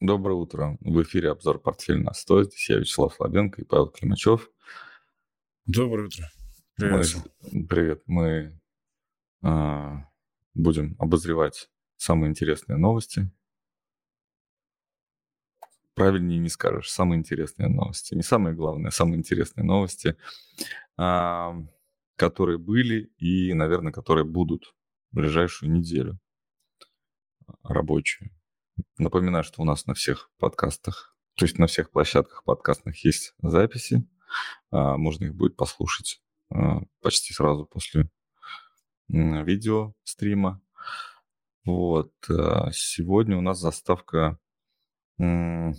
Доброе утро. В эфире обзор портфеля на 100. Здесь я, Вячеслав Слабенко и Павел Климачев. Доброе утро. Привет. Мы, привет. Мы а, будем обозревать самые интересные новости. Правильнее не скажешь. Самые интересные новости. Не самые главные, а самые интересные новости, а, которые были и, наверное, которые будут в ближайшую неделю рабочую. Напоминаю, что у нас на всех подкастах, то есть на всех площадках подкастных есть записи. А, можно их будет послушать а, почти сразу после видео стрима. Вот. А, сегодня у нас заставка... Ну,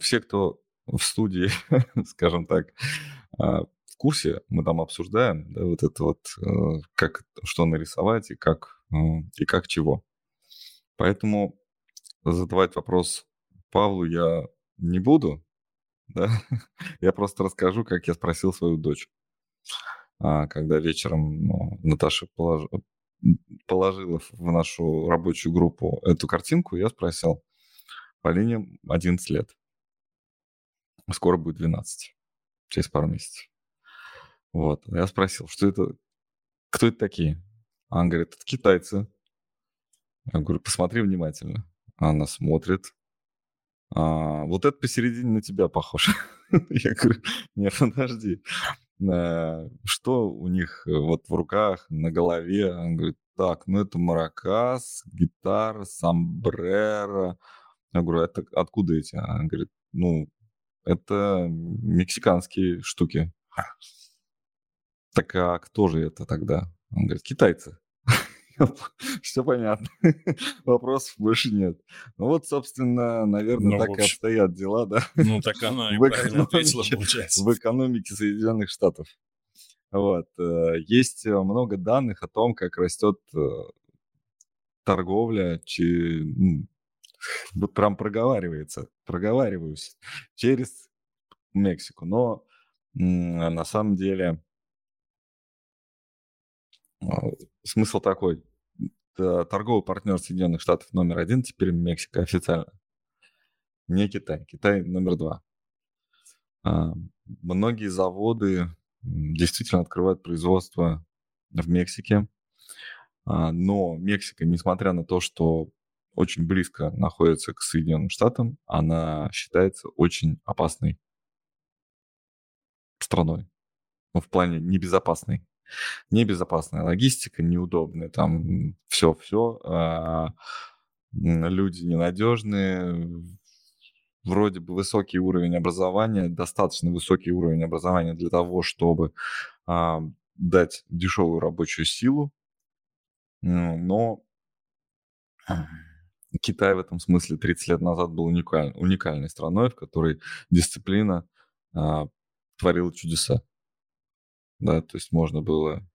все, кто в студии, скажем так, в курсе, мы там обсуждаем, да, вот это вот, э, как, что нарисовать и как, э, и как чего. Поэтому задавать вопрос Павлу я не буду, да? я просто расскажу, как я спросил свою дочь. А, когда вечером ну, Наташа полож... положила в нашу рабочую группу эту картинку, я спросил, Полине 11 лет. Скоро будет 12, через пару месяцев. Вот. Я спросил, что это, кто это такие? Она говорит, это китайцы. Я говорю, посмотри внимательно. Она смотрит. А, вот это посередине на тебя похож. Я говорю, нет, подожди. А, что у них э, вот в руках, на голове? Он говорит, так, ну это маракас, гитара, самбрера. Я говорю, это откуда эти? Она говорит, ну, это мексиканские штуки. Так а кто же это тогда? Он говорит, китайцы. Все понятно. Вопросов больше нет. Ну вот, собственно, наверное, ну, так общем, и обстоят дела, да? Ну, так она и в правильно ответила, получается. В экономике Соединенных Штатов. Вот. Э, есть много данных о том, как растет э, торговля, чи... вот прям проговаривается, проговариваюсь, через Мексику. Но на самом деле смысл такой. Торговый партнер Соединенных Штатов номер один, теперь Мексика официально. Не Китай. Китай номер два. А, многие заводы действительно открывают производство в Мексике. А, но Мексика, несмотря на то, что очень близко находится к Соединенным Штатам, она считается очень опасной страной. Ну, в плане небезопасной небезопасная логистика, неудобная, там все-все, а, люди ненадежные, вроде бы высокий уровень образования, достаточно высокий уровень образования для того, чтобы а, дать дешевую рабочую силу, но Китай в этом смысле 30 лет назад был уникаль, уникальной страной, в которой дисциплина а, творила чудеса да, то есть можно было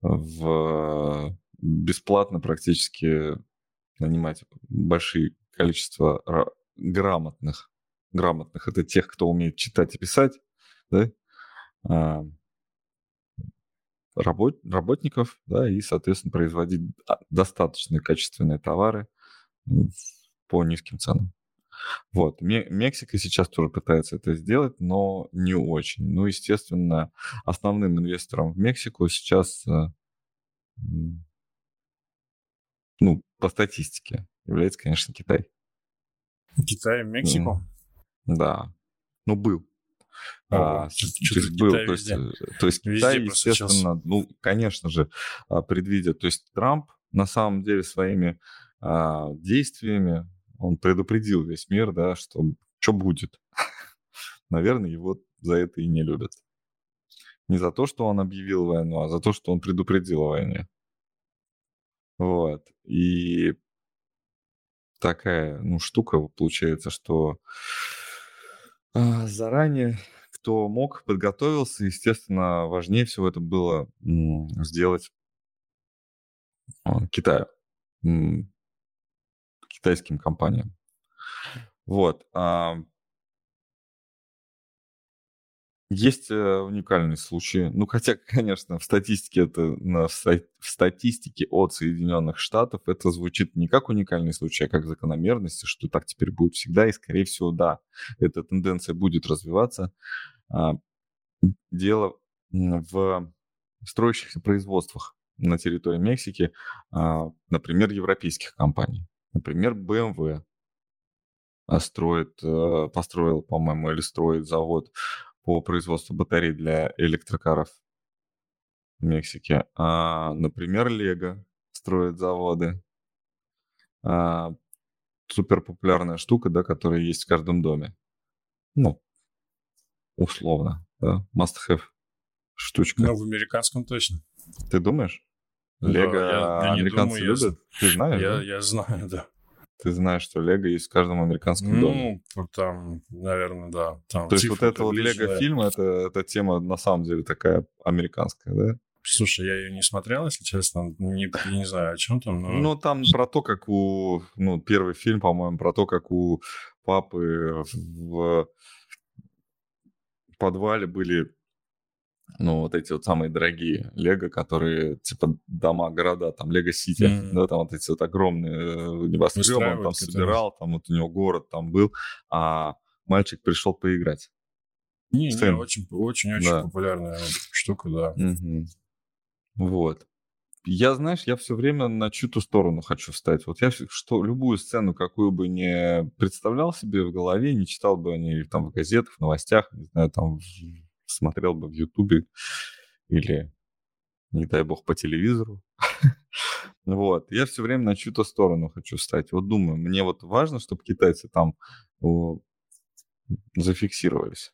в бесплатно практически нанимать большие количество грамотных, грамотных, это тех, кто умеет читать и писать, да, а, работ, работников, да, и, соответственно, производить достаточно качественные товары по низким ценам. Вот. Мексика сейчас тоже пытается это сделать, но не очень. Ну, естественно, основным инвестором в Мексику сейчас, э, ну, по статистике, является, конечно, Китай. Китай в Мексику? Да. Ну, был. а, был, то есть, э, то есть Китай, естественно, сейчас. ну, конечно же, а, предвидя, то есть Трамп на самом деле своими а, действиями он предупредил весь мир, да, что что будет. Наверное, его за это и не любят. Не за то, что он объявил войну, а за то, что он предупредил о войне. Вот. И такая, ну, штука получается, что а, заранее кто мог, подготовился. Естественно, важнее всего это было сделать а, Китаю китайским компаниям. Вот. Есть э, уникальные случаи. Ну, хотя, конечно, в статистике это в статистике от Соединенных Штатов это звучит не как уникальный случай, а как закономерность, что так теперь будет всегда. И, скорее всего, да, эта тенденция будет развиваться. А, дело в строящихся производствах на территории Мексики, а, например, европейских компаний. Например, BMW а, строит, э, построил, по-моему, или строит завод по производству батарей для электрокаров в Мексике. А, например, Лего строит заводы. А, супер популярная штука, да, которая есть в каждом доме. Ну, условно, да, must have штучка. Ну, в американском точно. Ты думаешь? Лего да, я, я американцы думаю, любят? Я, Ты знаешь? Я, да? я знаю, да. Ты знаешь, что Лего есть в каждом американском ну, доме. Ну, там, наверное, да. Там То есть вот это вот Лего-фильм, это, это тема на самом деле такая американская, да? Слушай, я ее не смотрел, если честно. Не, не знаю, о чем там. Но... Ну, там про то, как у... Ну, первый фильм, по-моему, про то, как у папы в подвале были ну, вот эти вот самые дорогие Лего, которые, типа, дома, города, там, Лего Сити, mm-hmm. да, там вот эти вот огромные э, небоскребы, он там собирал, там вот у него город там был, а мальчик пришел поиграть. Не, не, очень, очень, очень да. популярная штука, да. Угу. Вот. Я, знаешь, я все время на чью-то сторону хочу встать. Вот я что, любую сцену, какую бы не представлял себе в голове, не читал бы о ней там в газетах, в новостях, не знаю, там в смотрел бы в Ютубе или, не дай бог, по телевизору. Вот. Я все время на чью-то сторону хочу встать. Вот думаю, мне вот важно, чтобы китайцы там зафиксировались.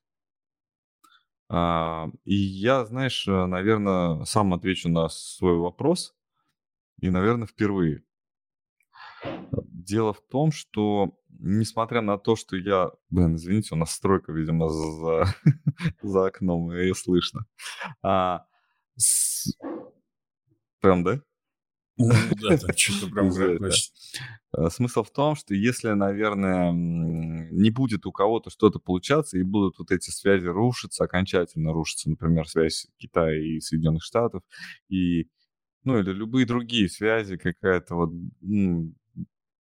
А, и я, знаешь, наверное, сам отвечу на свой вопрос. И, наверное, впервые. Дело в том, что несмотря на то, что я... Блин, извините, у нас стройка, видимо, за, за окном, ее слышно. А, с... Прям, да? Ну да, там что-то прям а, Смысл в том, что если, наверное, не будет у кого-то что-то получаться, и будут вот эти связи рушиться, окончательно рушиться, например, связь Китая и Соединенных Штатов, и ну или любые другие связи, какая-то вот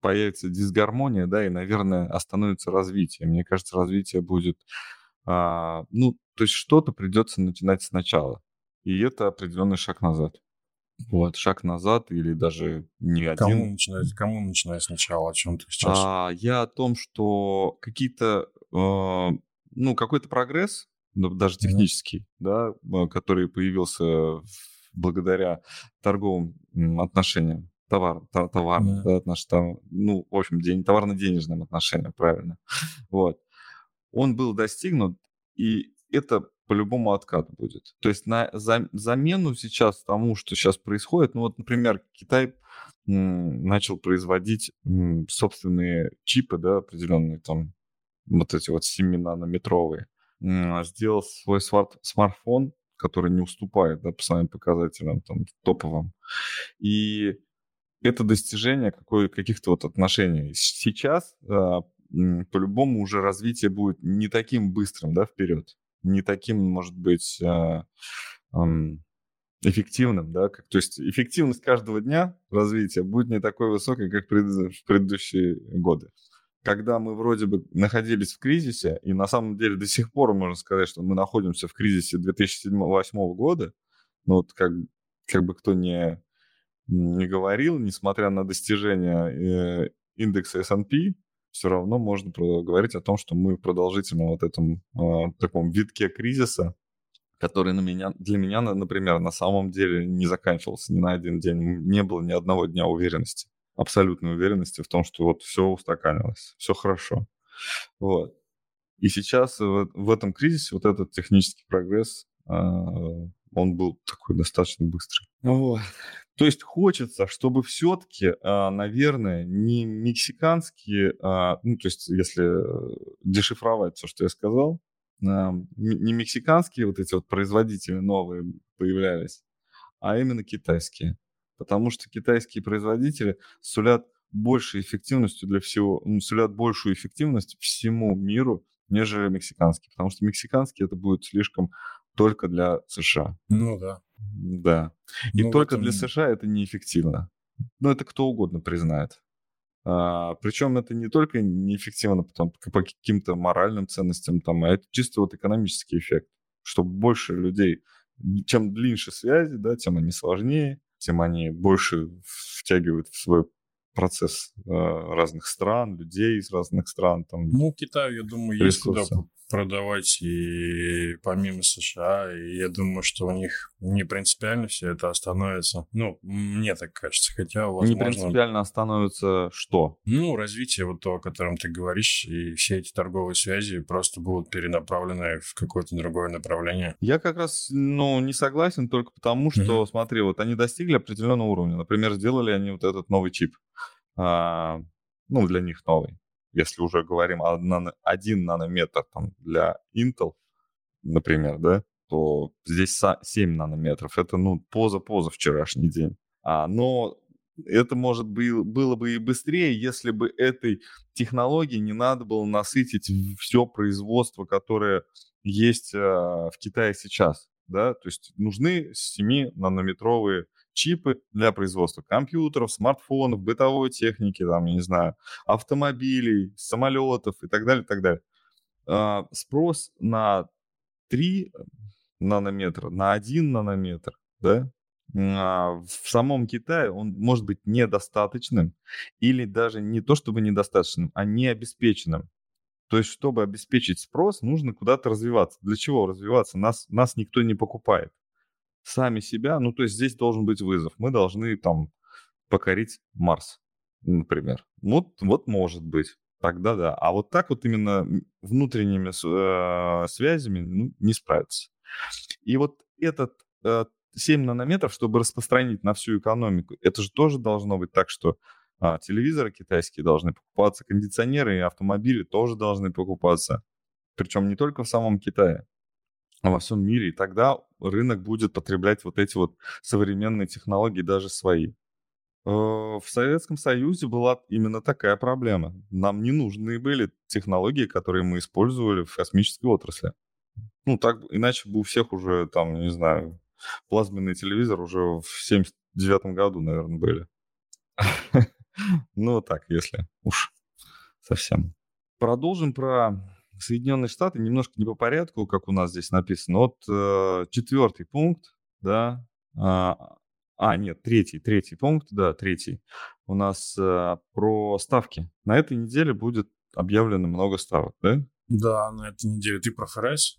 появится дисгармония, да, и, наверное, остановится развитие. Мне кажется, развитие будет, а, ну, то есть что-то придется начинать сначала. И это определенный шаг назад. Вот, шаг назад или даже не один. Кому начинать, кому начинать сначала, о чем ты сейчас? А, я о том, что какие-то, э, ну, какой-то прогресс, ну, даже технический, mm-hmm. да, который появился благодаря торговым отношениям, товар, товар, yeah. да, наш там, ну, в общем, день, товарно-денежным отношениям, правильно. Вот. Он был достигнут, и это по-любому откат будет. То есть на за, замену сейчас тому, что сейчас происходит, ну вот, например, Китай м, начал производить м, собственные чипы, да, определенные там, вот эти вот 7-нанометровые, сделал свой смарт, смартфон, который не уступает, да, по своим показателям, там, топовым. И это достижение каких-то вот отношений. Сейчас а, по-любому уже развитие будет не таким быстрым, да, вперед, не таким, может быть, а, эффективным, да, как, то есть эффективность каждого дня развития будет не такой высокой, как в предыдущие годы. Когда мы вроде бы находились в кризисе, и на самом деле до сих пор можно сказать, что мы находимся в кризисе 2007-2008 года, ну вот как, как бы кто не не говорил, несмотря на достижения э, индекса S&P, все равно можно говорить о том, что мы в продолжительном вот этом э, таком витке кризиса, который на меня, для меня, например, на самом деле не заканчивался ни на один день. Не было ни одного дня уверенности, абсолютной уверенности в том, что вот все устаканилось, все хорошо. Вот. И сейчас в, в этом кризисе вот этот технический прогресс, э, он был такой достаточно быстрый. Вот. То есть хочется, чтобы все-таки, а, наверное, не мексиканские, а, ну, то есть если э, дешифровать все, что я сказал, а, не мексиканские вот эти вот производители новые появлялись, а именно китайские. Потому что китайские производители сулят большей эффективностью для всего, сулят большую эффективность всему миру, нежели мексиканский, потому что мексиканский это будет слишком только для США. Ну да. Да. И ну, только этом... для США это неэффективно. Ну, это кто угодно признает. А, причем это не только неэффективно потом, по каким-то моральным ценностям, там, а это чисто вот экономический эффект. Чтобы больше людей, чем длиннее связи, да, тем они сложнее, тем они больше втягивают в свой процесс э, разных стран, людей из разных стран. Там, ну, Китаю, я думаю, есть куда продавать и помимо США, и я думаю, что у них не принципиально все это остановится. Ну, мне так кажется, хотя возможно... Не принципиально остановится что? Ну, развитие вот то, о котором ты говоришь, и все эти торговые связи просто будут перенаправлены в какое-то другое направление. Я как раз, ну, не согласен только потому, что, mm-hmm. смотри, вот они достигли определенного уровня. Например, сделали они вот этот новый чип. А, ну, для них новый если уже говорим о нано, 1 нанометр там, для Intel, например, да, то здесь 7 нанометров. Это, ну, поза-поза вчерашний день. А, но это, может, было бы и быстрее, если бы этой технологии не надо было насытить все производство, которое есть а, в Китае сейчас. Да? То есть нужны 7-нанометровые чипы для производства компьютеров, смартфонов, бытовой техники, там, не знаю, автомобилей, самолетов и так далее, и так далее. А, спрос на 3 нанометра, на 1 нанометр, да, а, в самом Китае он может быть недостаточным или даже не то чтобы недостаточным, а необеспеченным. То есть, чтобы обеспечить спрос, нужно куда-то развиваться. Для чего развиваться? Нас, нас никто не покупает сами себя, ну, то есть здесь должен быть вызов. Мы должны там покорить Марс, например. Вот, вот может быть. Тогда да. А вот так вот именно внутренними э, связями ну, не справиться. И вот этот э, 7 нанометров, чтобы распространить на всю экономику, это же тоже должно быть так, что а, телевизоры китайские должны покупаться, кондиционеры и автомобили тоже должны покупаться. Причем не только в самом Китае во всем мире, и тогда рынок будет потреблять вот эти вот современные технологии, даже свои. Э, в Советском Союзе была именно такая проблема. Нам не нужны были технологии, которые мы использовали в космической отрасли. Ну, так, иначе бы у всех уже, там, не знаю, плазменный телевизор уже в 79 году, наверное, были. Ну, так, если уж совсем. Продолжим про Соединенные Штаты немножко не по порядку, как у нас здесь написано. Вот э, четвертый пункт, да, а, а, нет, третий, третий пункт, да, третий. У нас э, про ставки. На этой неделе будет объявлено много ставок, да? Да, на этой неделе. Ты про ФРС?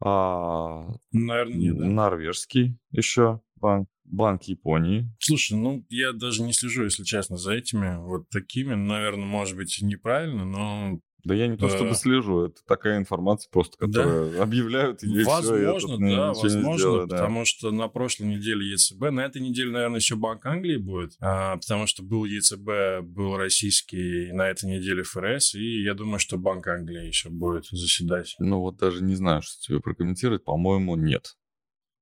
А, Наверное, нет, да? Норвежский еще банк. Банк Японии. Слушай, ну, я даже не слежу, если честно, за этими вот такими. Наверное, может быть, неправильно, но да я не то чтобы слежу, это такая информация просто, которую да? объявляют. И возможно, все, да, возможно, сделаю, да. потому что на прошлой неделе ЕЦБ, на этой неделе, наверное, еще Банк Англии будет, а, потому что был ЕЦБ, был российский, на этой неделе ФРС, и я думаю, что Банк Англии еще будет заседать. Ну вот даже не знаю, что тебе прокомментировать, по-моему, нет.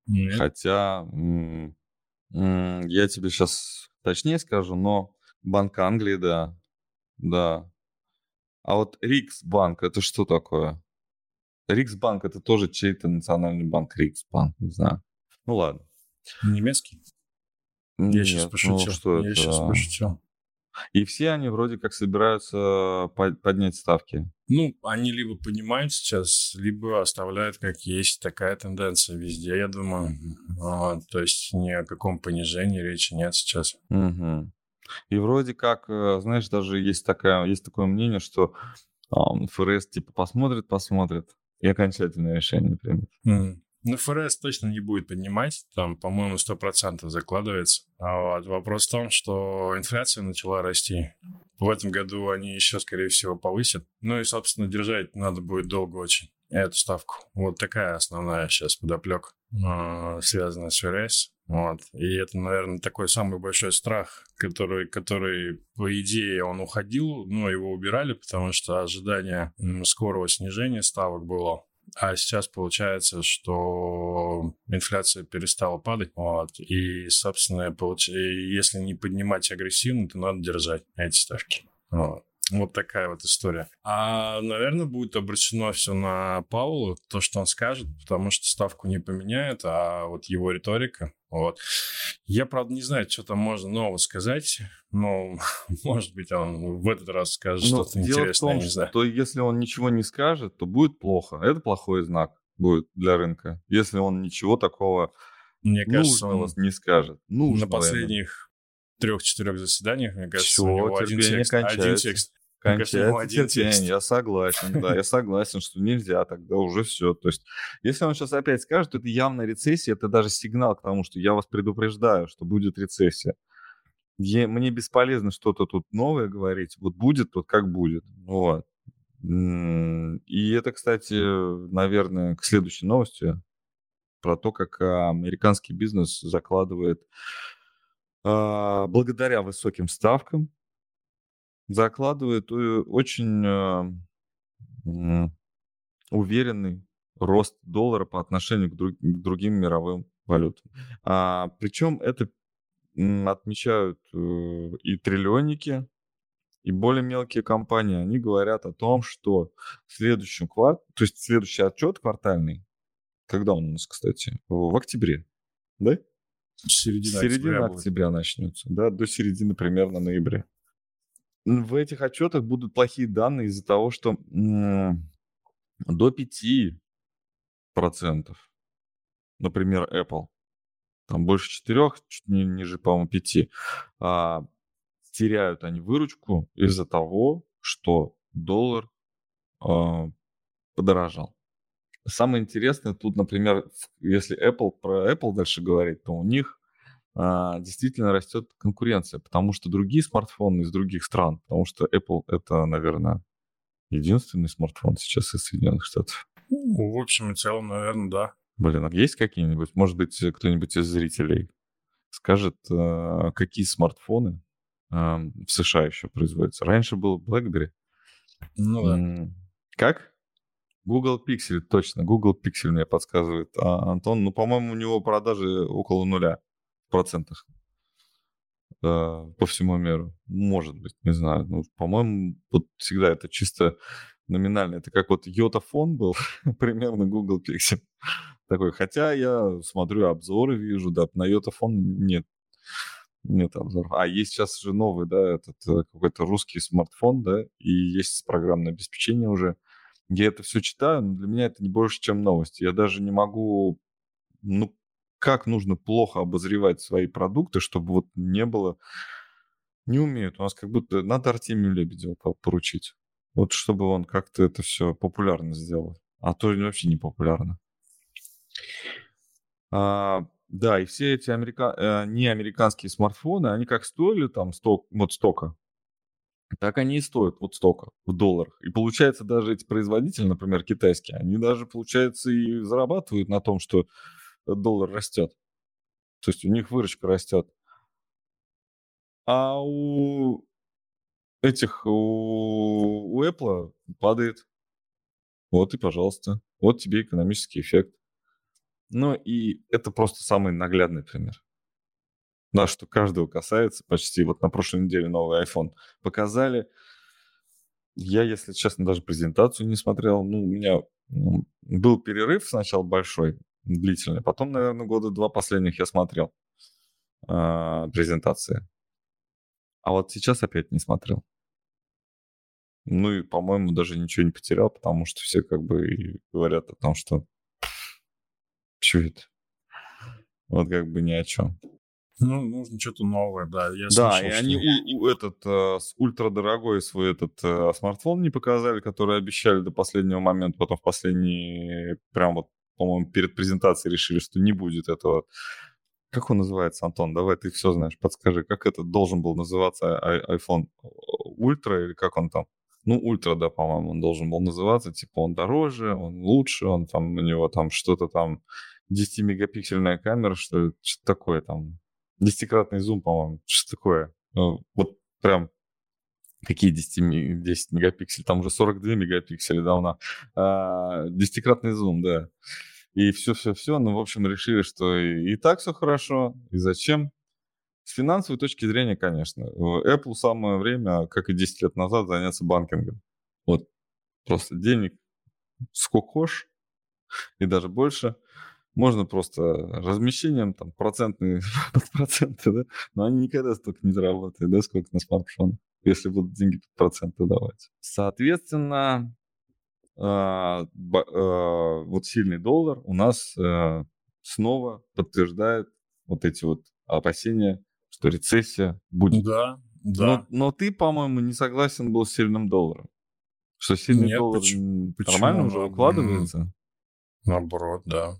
Нет. Хотя м- м- я тебе сейчас точнее скажу, но Банк Англии, да, да, а вот Риксбанк, это что такое? Риксбанк это тоже чей-то национальный банк, Риксбанк, не знаю. Ну ладно. Немецкий? Я Нет, сейчас пошутил. Ну, что Я это? сейчас пошутил. И все они вроде как собираются поднять ставки. Ну, они либо понимают сейчас, либо оставляют как есть. Такая тенденция везде, я думаю. А, то есть ни о каком понижении речи нет сейчас. Угу. И вроде как, э, знаешь, даже есть, такая, есть такое мнение, что ФРС типа посмотрит, посмотрит и окончательное решение примет. Mm. Ну, ФРС точно не будет поднимать, там, по-моему, 100% закладывается. А вот вопрос в том, что инфляция начала расти. В этом году они еще, скорее всего, повысят. Ну и, собственно, держать надо будет долго очень эту ставку. Вот такая основная сейчас подоплека, э, связанная с ФРС. Вот. И это, наверное, такой самый большой страх, который, который, по идее, он уходил, но его убирали, потому что ожидание скорого снижения ставок было. А сейчас получается, что инфляция перестала падать. Вот. И, собственно, получ... если не поднимать агрессивно, то надо держать эти ставки. Вот. Вот такая вот история. А, наверное, будет обращено все на Паулу, то, что он скажет, потому что ставку не поменяет, а вот его риторика. Вот. Я, правда, не знаю, что там можно нового сказать, но, может быть, он в этот раз скажет но что-то интересное, том, не знаю. То если он ничего не скажет, то будет плохо. Это плохой знак будет для рынка. Если он ничего такого мне кажется, он не скажет. Нужного на последних трех-четырех заседаниях, мне кажется, Все, у него один текст. Кончается. Один текст. Кончается один текст. Я согласен, да, я согласен, что нельзя тогда уже все. То есть, если он сейчас опять скажет, это явная рецессия, это даже сигнал к тому, что я вас предупреждаю, что будет рецессия. Я, мне бесполезно что-то тут новое говорить. Вот будет, тут как будет. Вот. И это, кстати, наверное, к следующей новости про то, как американский бизнес закладывает а, благодаря высоким ставкам закладывает очень а, уверенный рост доллара по отношению к, друг, к другим мировым валютам. А, причем это отмечают э, и триллионники, и более мелкие компании. Они говорят о том, что в следующем кварт, то есть следующий отчет квартальный, когда он у нас, кстати, в октябре, да? Середина, Середина октября, октября начнется, да, до середины примерно ноября. В этих отчетах будут плохие данные из-за того, что м- до 5%, например, Apple, там больше 4, чуть не, ниже, по-моему, 5, а, теряют они выручку из-за того, что доллар а, подорожал. Самое интересное тут, например, если Apple про Apple дальше говорить, то у них а, действительно растет конкуренция, потому что другие смартфоны из других стран, потому что Apple это, наверное, единственный смартфон сейчас из Соединенных Штатов. Ну, в общем и целом, наверное, да. Блин, а есть какие-нибудь, может быть, кто-нибудь из зрителей скажет, а, какие смартфоны в США еще производятся? Раньше был BlackBerry. Ну да. Как? Google Pixel, точно. Google Pixel мне подсказывает. А Антон, ну, по-моему, у него продажи около нуля в процентах э, по всему миру. Может быть, не знаю. Ну, по-моему, вот всегда это чисто номинально. Это как вот Йотафон был, примерно Google Pixel. Такой. Хотя я смотрю обзоры, вижу, да, на Йотафон нет. Нет обзоров. А есть сейчас же новый, да, этот э, какой-то русский смартфон, да, и есть программное обеспечение уже я это все читаю, но для меня это не больше, чем новости. Я даже не могу, ну, как нужно плохо обозревать свои продукты, чтобы вот не было... Не умеют. У нас как будто надо Артемию Лебедеву поручить. Вот чтобы он как-то это все популярно сделал. А то вообще не популярно. А, да, и все эти америка... э, не американские смартфоны, они как стоили там сток, вот стока, так они и стоят вот столько в долларах. И получается даже эти производители, например, китайские, они даже, получается, и зарабатывают на том, что доллар растет. То есть у них выручка растет. А у этих, у, у Apple падает. Вот и, пожалуйста, вот тебе экономический эффект. Ну и это просто самый наглядный пример да, что каждого касается почти. Вот на прошлой неделе новый iPhone показали. Я, если честно, даже презентацию не смотрел. Ну, у меня был перерыв сначала большой, длительный. Потом, наверное, года два последних я смотрел э, презентации. А вот сейчас опять не смотрел. Ну и, по-моему, даже ничего не потерял, потому что все как бы говорят о том, что что это? Вот как бы ни о чем. Ну, нужно что-то новое, да. Я да, слышал, и что... они у, у, этот э, ультрадорогой свой этот э, смартфон не показали, который обещали до последнего момента, потом в последний, прям вот, по-моему, перед презентацией решили, что не будет этого. Как он называется, Антон? Давай ты все знаешь, подскажи, как это должен был называться iPhone Ультра или как он там? Ну, ультра, да, по-моему, он должен был называться. Типа он дороже, он лучше, он там, у него там что-то там 10-мегапиксельная камера, что ли, что-то такое там Десятикратный зум, по-моему. Что такое? Ну, вот прям какие 10, 10 мегапикселей, там уже 42 мегапикселя давно. А, десятикратный зум, да. И все-все-все, ну, в общем, решили, что и, и так все хорошо, и зачем С финансовой точки зрения, конечно. Apple самое время, как и 10 лет назад, заняться банкингом. Вот просто денег сколько и даже больше. Можно просто размещением, там, процентные под проценты, да, но они никогда столько не заработают, да, сколько на смартфонах, если будут деньги под проценты давать. Соответственно, а, а, вот сильный доллар у нас э, снова подтверждает вот эти вот опасения, что рецессия будет. Да, да. Но, но ты, по-моему, не согласен был с сильным долларом. Что сильный Нет, доллар почему? нормально Почему? уже укладывается? Наоборот, да.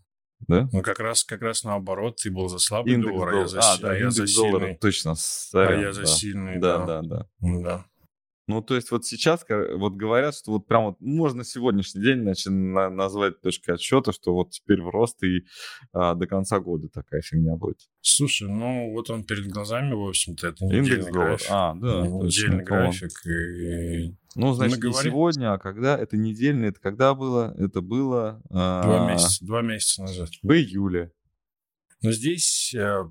Да? Ну, как раз, как раз наоборот, ты был за слабый Индекс доллар, а я за, А, да, а я индекс за доллара, сильный. точно. А сорян, я за да. сильный, Да, да. да, да. Да. Ну, то есть вот сейчас вот говорят, что вот прям вот можно сегодняшний день значит, на- назвать точкой отсчета, что вот теперь в рост и а, до конца года такая фигня будет. Слушай, ну вот он перед глазами, в общем-то, это Индекс недельный доллар. график. А, да, Ну, недельный график. И Ну, значит, не сегодня, а когда? Это недельный, это когда было? Это было... а, два месяца, два месяца назад. В июле. Но здесь э,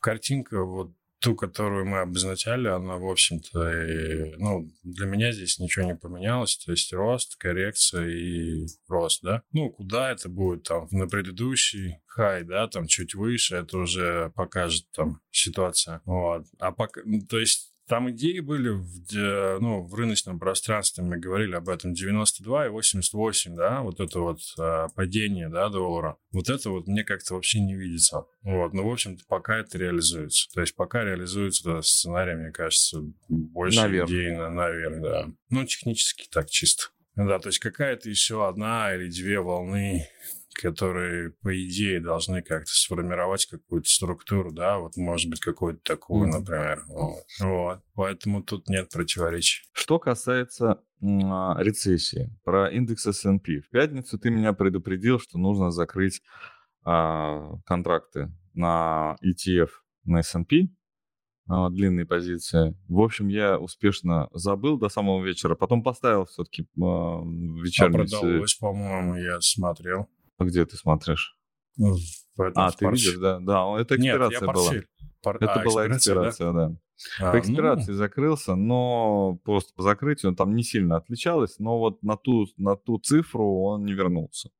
картинка, вот ту, которую мы обозначали, она, в общем-то, ну, для меня здесь ничего не поменялось. То есть рост, коррекция и рост, да? Ну, куда это будет там на предыдущий хай, да, там чуть выше, это уже покажет там ситуация. Вот. А пока, ну, то есть там идеи были в, ну, в рыночном пространстве, мы говорили об этом, 92 и 88, да, вот это вот а, падение, да, доллара. Вот это вот мне как-то вообще не видится. Вот, ну, в общем-то, пока это реализуется. То есть пока реализуется этот сценарий, мне кажется, больше Наверх. идей на, наверх, да. Ну, технически так чисто. Да, то есть какая-то еще одна или две волны которые, по идее, должны как-то сформировать какую-то структуру, да, вот, может быть, какую-то такую, Мгм. например. Вот. Вот. Поэтому тут нет противоречий. Что касается м, а, рецессии, про индекс S&P. В пятницу ты меня предупредил, что нужно закрыть а, контракты на ETF на S&P, а, длинные позиции. В общем, я успешно забыл до самого вечера, потом поставил все-таки А вечерний... се- продалось, по-моему, я смотрел. А Где ты смотришь? Ну, А, ты видишь, да? Да, это Нет, я экспирация была. Пор- Это а, была экспирация, да? экспирация, да. А, По ну, экспирации закрылся, но просто по закрытию там не сильно отличалось, но вот на ту, на ту цифру он не вернулся,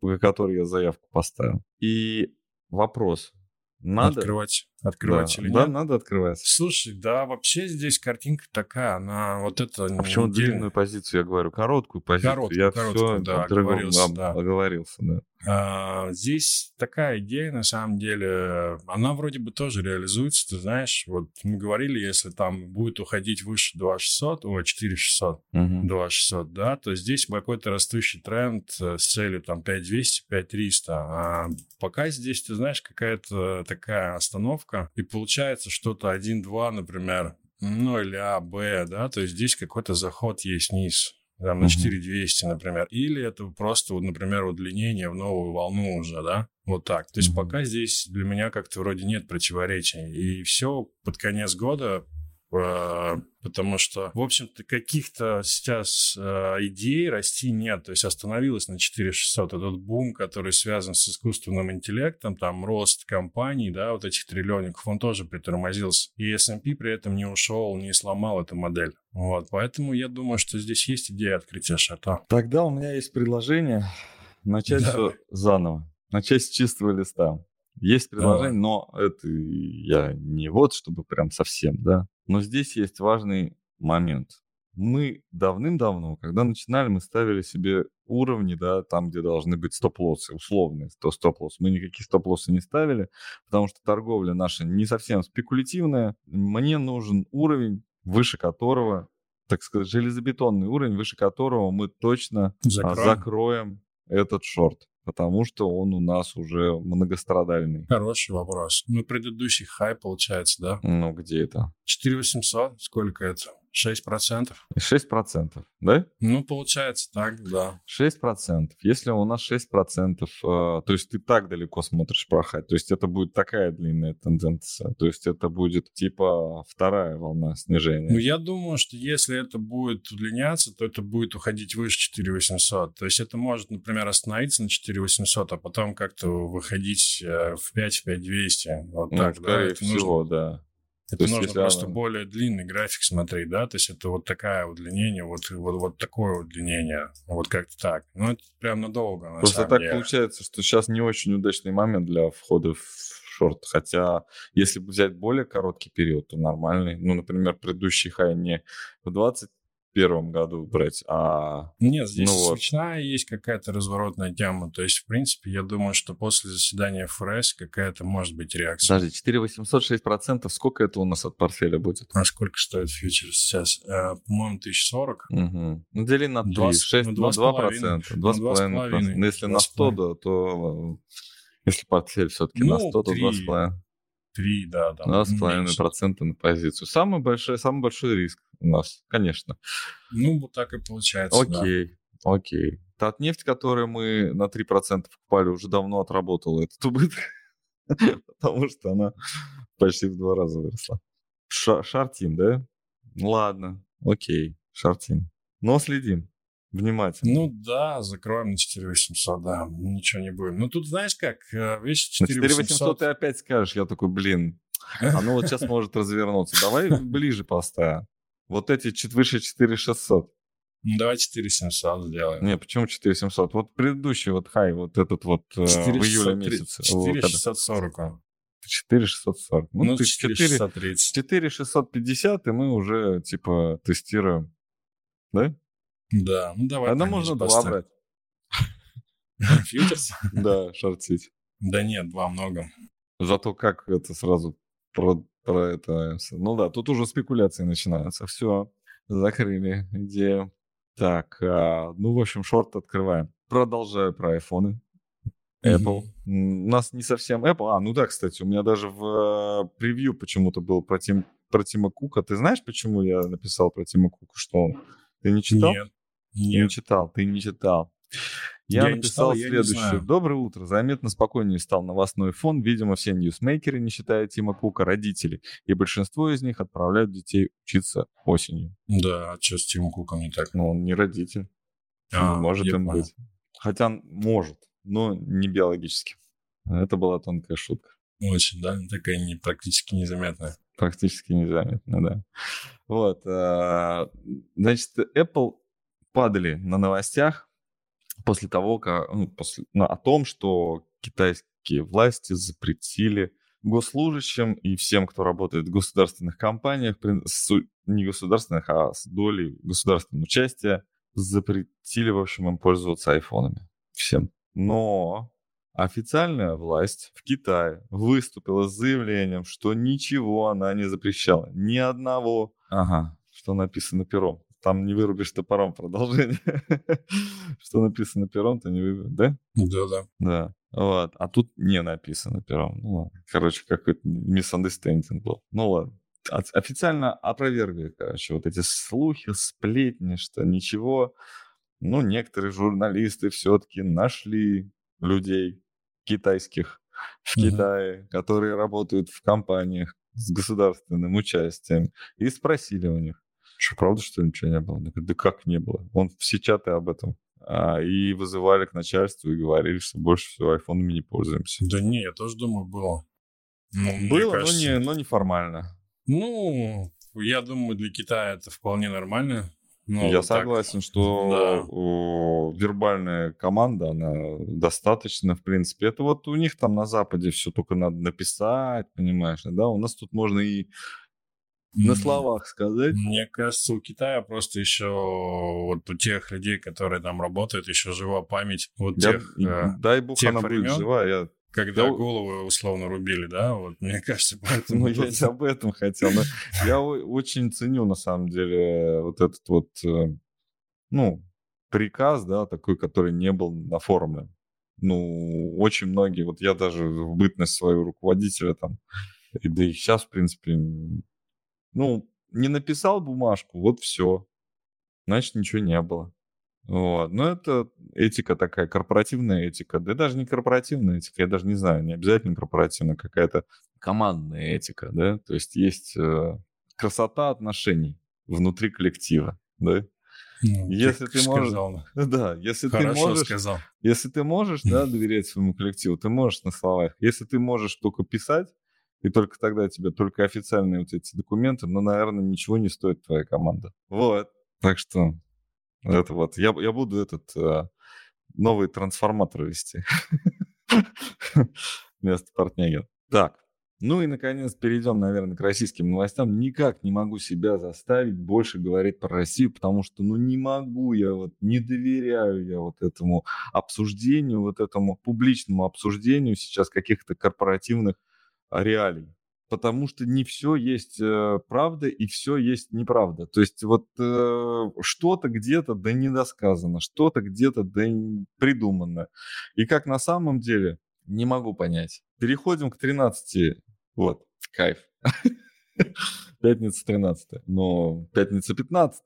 по которой я заявку поставил. И вопрос, надо... открывать, открывать да, или да, нет? надо открывать. Слушай, да, вообще здесь картинка такая, она вот это... А почему длинную позицию я говорю? Короткую позицию. Короткую, я короткую, все да, оговорился, да. оговорился, да. А, Здесь такая идея, на самом деле, она вроде бы тоже реализуется, ты знаешь, вот мы говорили, если там будет уходить выше 2600, ой, 4600, Мгм. 2600, да, то здесь какой-то растущий тренд э, с целью там 5200, 5300. А пока здесь, ты знаешь, какая-то такая остановка, и получается что-то 1-2, например, ну или А, Б, да, то есть здесь какой-то заход есть вниз. Там, на Мгм. 4200, например. Или это просто, вот, например, удлинение в новую волну уже, да? Вот так. То есть пока здесь для меня как-то вроде нет противоречий. И все под конец года потому что, в общем-то, каких-то сейчас э, идей расти нет. То есть остановилась на 4600. Этот бум, который связан с искусственным интеллектом, там рост компаний, да, вот этих триллионников, он тоже притормозился. И S&P при этом не ушел, не сломал эту модель. Вот, поэтому я думаю, что здесь есть идея открытия шарта. Тогда у меня есть предложение начать Давай. все заново. Начать с чистого листа. Есть предложение, но это я не вот, чтобы прям совсем, да. Но здесь есть важный момент. Мы давным-давно, когда начинали, мы ставили себе уровни, да, там, где должны быть стоп-лоссы, условные то стоп-лоссы. Мы никакие стоп-лоссы не ставили, потому что торговля наша не совсем спекулятивная. Мне нужен уровень, выше которого, так сказать, железобетонный уровень, выше которого мы точно Закроем. закроем этот шорт, потому что он у нас уже многострадальный. Хороший вопрос. Ну, предыдущий хай, получается, да? Ну, где это? 4800, сколько это? 6%? 6%, да? Ну, получается так, да. 6%. Если у нас 6%, э, то есть ты так далеко смотришь прохать, то есть это будет такая длинная тенденция, то есть это будет типа вторая волна снижения. Ну, я думаю, что если это будет удлиняться, то это будет уходить выше 4800. То есть это может, например, остановиться на 4800, а потом как-то выходить э, в 5, в 5200. Вот Ну, так, да? Это нужно- всего, да. Это нужно просто она... более длинный график смотреть, да, то есть это вот такая удлинение, вот, вот, вот такое удлинение, вот как-то так. Ну, это прям надолго, на Просто так деле. получается, что сейчас не очень удачный момент для входа в шорт, хотя если взять более короткий период, то нормальный. Ну, например, предыдущий хай не в 20 первом году брать, а... Нет, здесь ну, свечная вот. есть какая-то разворотная тема. То есть, в принципе, я думаю, что после заседания ФРС какая-то может быть реакция. Подожди, 4 806 процентов, сколько это у нас от портфеля будет? А сколько стоит фьючерс сейчас? Э, по-моему, 1040. Угу. Ну, дели на 3, 20, 6, ну, 2 процента. 2,5 процента. Ну, если на 100, да, то... Если портфель все-таки ну, на 100, то 2,5. 3, да. Там, 2,5% на позицию. Самый большой, самый большой риск у нас, конечно. Ну, вот так и получается, Окей, да. окей. Татнефть, которую мы на 3% покупали, уже давно отработала этот убыток, потому что она почти в два раза выросла. Ша шартим, да? Ладно, окей, шартим. Но следим внимательно. Ну да, закроем на 4800, да, ничего не будем. Ну тут знаешь как, э, видишь, 4800... 4800 ты опять скажешь, я такой, блин, а ну вот сейчас может развернуться. Давай ближе поставим. Вот эти чуть выше 4600. Ну, давай 4700 сделаем. Не, почему 4700? Вот предыдущий вот хай, вот этот вот 4600, э, в июле месяце. 4640 он. 4640. Ну, ну 4630. 4650, и мы уже, типа, тестируем. Да? Да, ну давай. Тогда можно два брать. Фьючерс? Да, шортить. Да нет, два много. Зато как это сразу про, про это... Ну да, тут уже спекуляции начинаются. Все, закрыли идею. Так, а, ну, в общем, шорт открываем. Продолжаю про айфоны. Apple. Mm-hmm. У нас не совсем Apple. А, ну да, кстати, у меня даже в э, превью почему-то был про, Тим, про Тима Кука. Ты знаешь, почему я написал про Тима Кука? Что он? Ты не читал? Нет. Нет. Ты не читал, ты не читал. Я, я написал читал, следующее. Доброе утро. Заметно спокойнее стал новостной фон. Видимо, все ньюсмейкеры, не считая Тима Кука, родители. И большинство из них отправляют детей учиться осенью. Да, а что с Тимом Куком не так? Ну, он не родитель. А, не может им понял. быть. Хотя может, но не биологически. Это была тонкая шутка. Очень, да? Такая не, практически незаметная. Практически незаметная, да. Вот. А, значит, Apple падали на новостях после того, как, ну, после, ну, о том, что китайские власти запретили госслужащим и всем, кто работает в государственных компаниях, не государственных, а с долей государственного участия, запретили, в общем, им пользоваться айфонами. Всем. Но официальная власть в Китае выступила с заявлением, что ничего она не запрещала. Ни одного. Ага, что написано пером там не вырубишь топором продолжение. Что написано пером, то не вырубишь, да? Да, да. Да. Вот. А тут не написано пером. Ну ладно. Короче, какой-то misunderstanding был. Ну ладно. Официально опровергли, короче, вот эти слухи, сплетни, что ничего. Ну, некоторые журналисты все-таки нашли людей китайских в Китае, которые работают в компаниях с государственным участием, и спросили у них, что, правда, что ли, ничего не было? да как не было? Вон все чаты об этом. А, и вызывали к начальству и говорили, что больше всего айфонами не пользуемся. Да не, я тоже думаю, было. Ну, было, кажется... но, не, но неформально. Ну, я думаю, для Китая это вполне нормально. Но я вот согласен, так... что да. вербальная команда, она достаточно, в принципе. Это вот у них там на Западе все только надо написать, понимаешь, да? У нас тут можно и на словах сказать. Мне кажется, у Китая просто еще вот у тех людей, которые там работают, еще жива память вот я, тех э, Дай бог тех она времен, будет жива. Я... Когда я... головы условно рубили, да? Вот мне кажется, поэтому... Ну, я об этом хотел. Но я очень ценю, на самом деле, вот этот вот, э, ну, приказ, да, такой, который не был оформлен. Ну, очень многие, вот я даже в бытность своего руководителя там, и да и сейчас, в принципе, ну, не написал бумажку, вот все. Значит, ничего не было. Вот. Но это этика такая, корпоративная этика. Да даже не корпоративная этика, я даже не знаю, не обязательно корпоративная, какая-то командная этика, да. То есть есть э, красота отношений внутри коллектива, да. Ну, если ты можешь, сказал. да, если Хорошо ты можешь, сказал. если ты можешь, да, доверять своему коллективу, ты можешь на словах. Если ты можешь только писать, и только тогда тебе только официальные вот эти документы, но, наверное, ничего не стоит твоя команда. Вот. Так что это вот. Я, я буду этот э, новый трансформатор вести. Вместо Портнягина. Так. Ну и, наконец, перейдем, наверное, к российским новостям. Никак не могу себя заставить больше говорить про Россию, потому что, ну, не могу я, вот, не доверяю я вот этому обсуждению, вот этому публичному обсуждению сейчас каких-то корпоративных реалий потому что не все есть э, правда и все есть неправда. То есть вот э, что-то где-то да недосказано, что-то где-то да придумано. И как на самом деле, не могу понять. Переходим к 13. Вот, кайф. Пятница 13. Но пятница 15.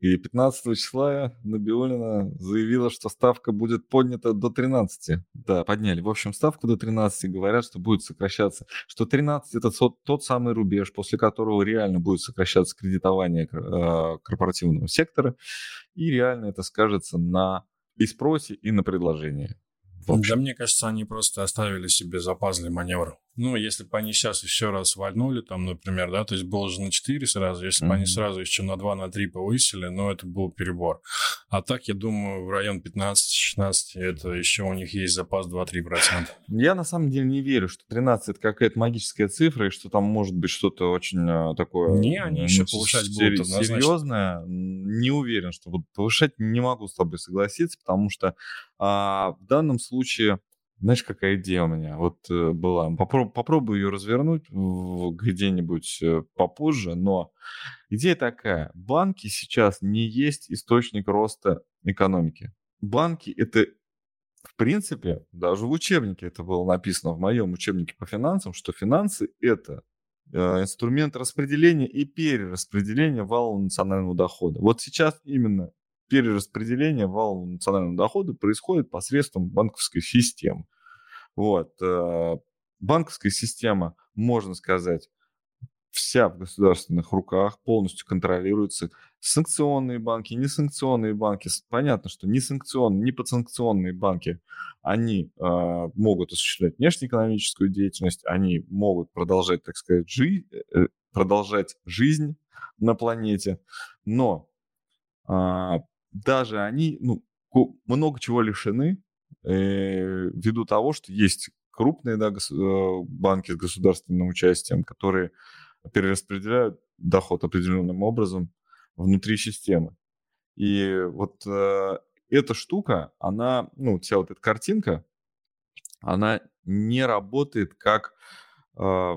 И 15 числа Набиулина заявила, что ставка будет поднята до 13. Да, подняли. В общем, ставку до 13 говорят, что будет сокращаться. Что 13 это тот самый рубеж, после которого реально будет сокращаться кредитование э, корпоративного сектора. И реально это скажется на и спросе, и на предложении. Да мне кажется, они просто оставили себе запас для маневра. Ну, если бы они сейчас еще раз вальнули, там, например, да, то есть было же на 4 сразу, если mm-hmm. бы они сразу еще на 2, на 3 повысили, ну, это был перебор. А так, я думаю, в район 15-16, это еще у них есть запас 2-3%. Я на самом деле не верю, что 13 это какая-то магическая цифра, и что там может быть что-то очень а, такое... Не, они еще повышать будут однозначно. Серьезное. Не уверен, что будут повышать. Не могу с тобой согласиться, потому что а, в данном случае знаешь, какая идея у меня вот э, была? Попроб, попробую ее развернуть где-нибудь э, попозже, но идея такая. Банки сейчас не есть источник роста экономики. Банки — это в принципе, даже в учебнике это было написано, в моем учебнике по финансам, что финансы – это э, инструмент распределения и перераспределения валового национального дохода. Вот сейчас именно перераспределение валового национального дохода происходит посредством банковской системы. Вот. Э, банковская система, можно сказать, вся в государственных руках, полностью контролируется. Санкционные банки, несанкционные банки. Понятно, что несанкционные, не подсанкционные банки, они э, могут осуществлять внешнеэкономическую деятельность, они могут продолжать, так сказать, жи- э, продолжать жизнь на планете, но э, даже они ну, много чего лишены э, ввиду того, что есть крупные да, гос- э, банки с государственным участием, которые перераспределяют доход определенным образом внутри системы. И вот э, эта штука, она, ну, вся вот эта картинка, она не работает как, э,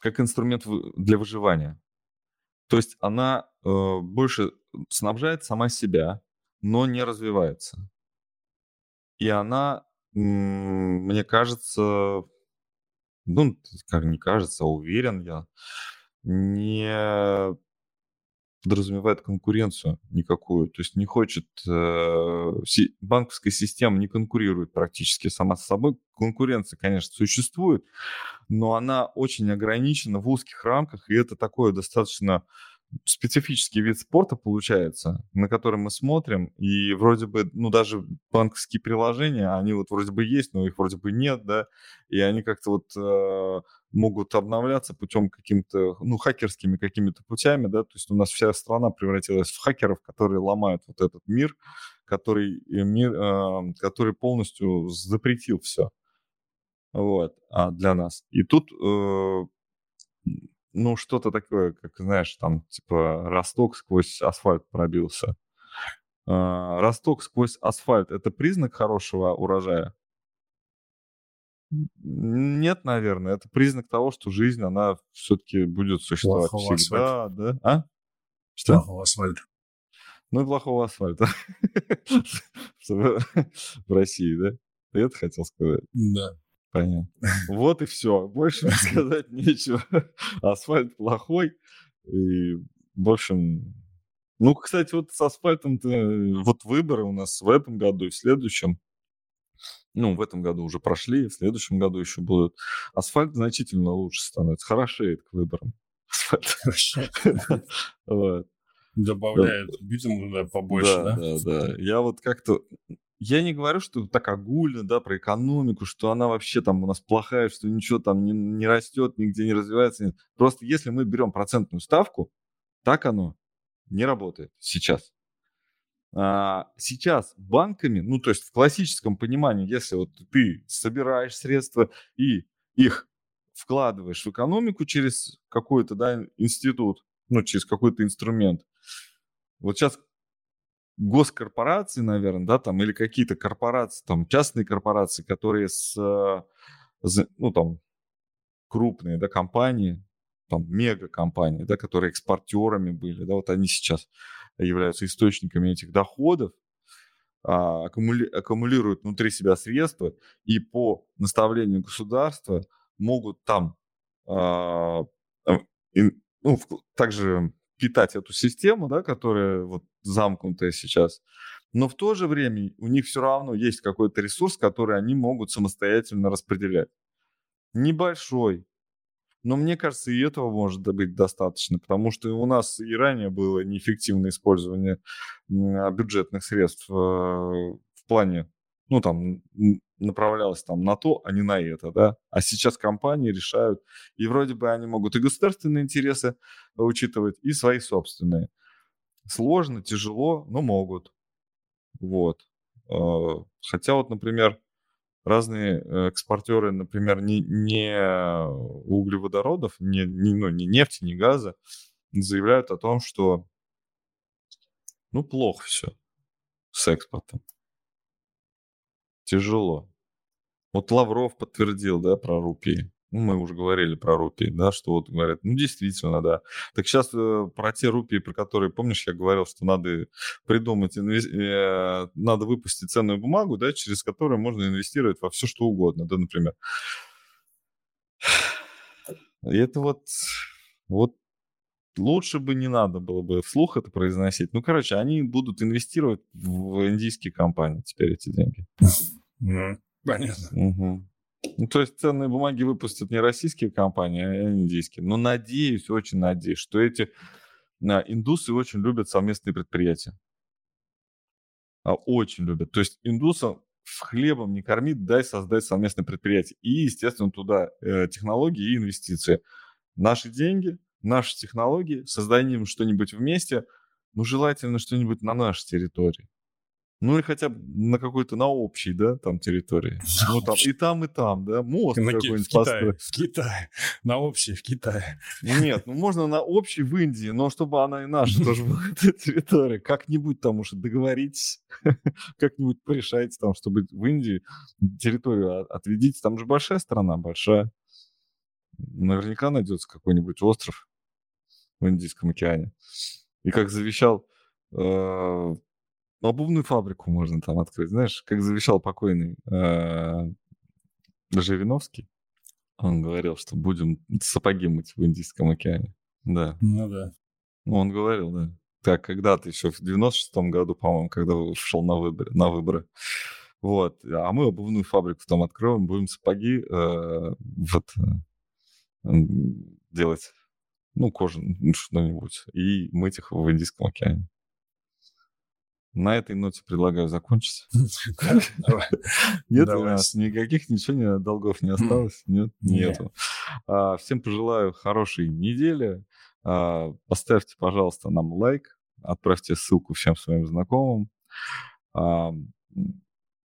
как инструмент для выживания. То есть она э, больше снабжает сама себя, но не развивается. И она, мне кажется, ну, как не кажется, а уверен я, не подразумевает конкуренцию никакую. То есть не хочет... Э, банковская система не конкурирует практически сама с собой. Конкуренция, конечно, существует, но она очень ограничена в узких рамках, и это такое достаточно специфический вид спорта получается, на который мы смотрим, и вроде бы, ну, даже банковские приложения, они вот вроде бы есть, но их вроде бы нет, да, и они как-то вот э, могут обновляться путем каким-то, ну, хакерскими какими-то путями, да, то есть у нас вся страна превратилась в хакеров, которые ломают вот этот мир, который, э, мир, э, который полностью запретил все, вот, а для нас. И тут э, ну, что-то такое, как, знаешь, там, типа, росток сквозь асфальт пробился. А, росток сквозь асфальт – это признак хорошего урожая? Нет, наверное. Это признак того, что жизнь, она все-таки будет существовать плохого всегда, асфальта. да? А? Что? Плохого асфальта. Ну, и плохого асфальта. В России, да? Ты это хотел сказать? Да. Понятно. Вот и все. Больше сказать нечего. Асфальт плохой. И, в общем, ну, кстати, вот с асфальтом-то, вот выборы у нас в этом году и в следующем. Ну, в этом году уже прошли, в следующем году еще будут. Асфальт значительно лучше становится, хорошеет к выборам. Асфальт. Добавляют битум побольше, да? Да, да, да. Я вот как-то я не говорю, что так огульно, да, про экономику, что она вообще там у нас плохая, что ничего там не, не растет, нигде не развивается. Нет. Просто если мы берем процентную ставку, так оно не работает сейчас. А, сейчас банками, ну, то есть в классическом понимании, если вот ты собираешь средства и их вкладываешь в экономику через какой-то, да, институт, ну, через какой-то инструмент. Вот сейчас госкорпорации, наверное, да, там, или какие-то корпорации, там, частные корпорации, которые с, ну, там, крупные, да, компании, там, мега-компании, да, которые экспортерами были, да, вот они сейчас являются источниками этих доходов, а, аккумули, аккумулируют внутри себя средства и по наставлению государства могут там а, ну, также питать эту систему, да, которая вот замкнутая сейчас. Но в то же время у них все равно есть какой-то ресурс, который они могут самостоятельно распределять. Небольшой, но мне кажется, и этого может быть достаточно, потому что у нас и ранее было неэффективное использование бюджетных средств э, в плане, ну там, направлялось там на то, а не на это, да. А сейчас компании решают, и вроде бы они могут и государственные интересы учитывать, и свои собственные. Сложно, тяжело, но могут. Вот. Э, хотя вот, например, разные э, экспортеры, например, не, не углеводородов, не, не, ну, не нефти, не газа, заявляют о том, что ну плохо все с экспортом. Тяжело. Вот Лавров подтвердил, да, про рупии. Ну, мы уже говорили про рупии, да, что вот говорят, ну, действительно, да. Так сейчас э, про те рупии, про которые, помнишь, я говорил, что надо придумать, инвес... э, надо выпустить ценную бумагу, да, через которую можно инвестировать во все, что угодно, да, например. И это вот, вот лучше бы не надо было бы вслух это произносить. Ну, короче, они будут инвестировать в индийские компании теперь эти деньги. Понятно. Угу. Ну, то есть ценные бумаги выпустят не российские компании, а индийские. Но надеюсь, очень надеюсь, что эти индусы очень любят совместные предприятия. А, очень любят. То есть индусам хлебом не кормить, дай создать совместное предприятие. И, естественно, туда э, технологии и инвестиции. Наши деньги, наши технологии, создадим что-нибудь вместе, ну, желательно что-нибудь на нашей территории. Ну или хотя бы на какой-то, на общей, да, там территории. Ну там и там, и там, да, мост на какой-нибудь в Китае, в Китае, на общей в Китае. Нет, ну можно на общей в Индии, но чтобы она и наша тоже была эта территория. Как-нибудь там уж договоритесь, как-нибудь порешайте там, чтобы в Индии территорию отведите. Там же большая страна, большая. Наверняка найдется какой-нибудь остров в Индийском океане. И как завещал э, обувную фабрику можно там открыть. Знаешь, как завещал покойный э, Жириновский, он говорил, что будем сапоги мыть в Индийском океане. Да. Ну да. Ну, он говорил, да. Так, когда-то еще в 96-м году, по-моему, когда шел на выборы, на выборы. Вот. А мы обувную фабрику там откроем, будем сапоги э, вот, э, делать, ну, кожаную, что-нибудь, и мыть их в Индийском океане. На этой ноте предлагаю закончить. Нет у нас никаких ничего долгов не осталось? Нет, нету. А, всем пожелаю хорошей недели. А, поставьте, пожалуйста, нам лайк, отправьте ссылку всем своим знакомым. А,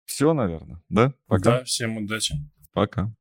Все, наверное, да? Пока. Да, всем удачи. Пока.